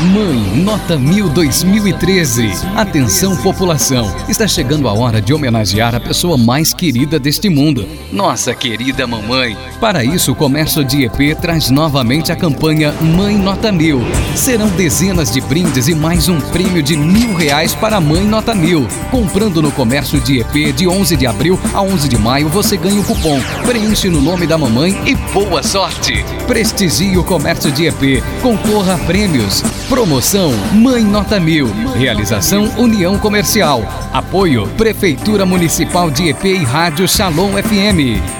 Mãe, nota 1000 2013. Atenção, população. Está chegando a hora de homenagear a pessoa mais querida deste mundo, nossa querida mamãe. Para isso, o Comércio de EP traz novamente a campanha Mãe Nota Mil. Serão dezenas de brindes e mais um prêmio de mil reais para a Mãe Nota Mil. Comprando no Comércio de EP de 11 de abril a 11 de maio, você ganha o cupom. Preenche no nome da mamãe e boa sorte. Prestigie o Comércio de EP. Concorra a prêmios. Promoção Mãe Nota Mil. Realização União Comercial. Apoio Prefeitura Municipal de EP e Rádio Shalom FM.